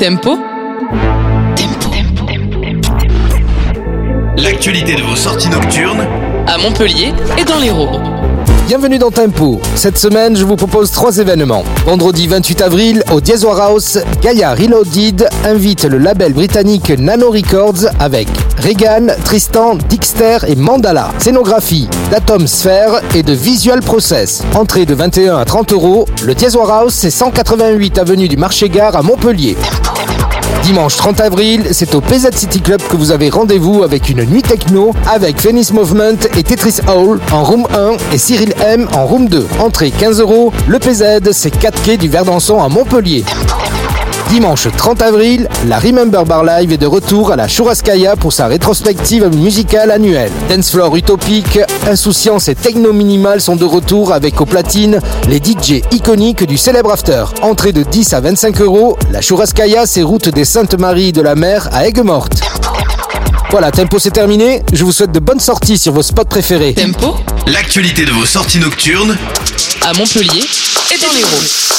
Tempo. Tempo. L'actualité de vos sorties nocturnes À Montpellier et dans l'Hérault. Bienvenue dans Tempo. Cette semaine, je vous propose trois événements. Vendredi 28 avril, au Diesoir House, Gaia Reloaded invite le label britannique Nano Records avec Regan, Tristan, Dixter et Mandala. Scénographie d'Atom Sphere et de Visual Process. Entrée de 21 à 30 euros. Le Diesoir House, c'est 188 avenue du Marché-Gare à Montpellier. Dimanche 30 avril, c'est au PZ City Club que vous avez rendez-vous avec une nuit techno avec Venice Movement et Tetris Hall en room 1 et Cyril M en room 2. Entrée 15 euros, le PZ c'est 4 quais du Verdançon à Montpellier. Dimanche 30 avril, la Remember Bar Live est de retour à la Churrascaia pour sa rétrospective musicale annuelle. Dance Floor utopique, insouciance et techno minimal sont de retour avec au platine les DJ iconiques du célèbre after. Entrée de 10 à 25 euros, la Churrascaia c'est route des Saintes-Maries de la Mer à Aigues-Mortes. Voilà, Tempo c'est terminé. Je vous souhaite de bonnes sorties sur vos spots préférés. Tempo L'actualité de vos sorties nocturnes à Montpellier et dans l'Hérault.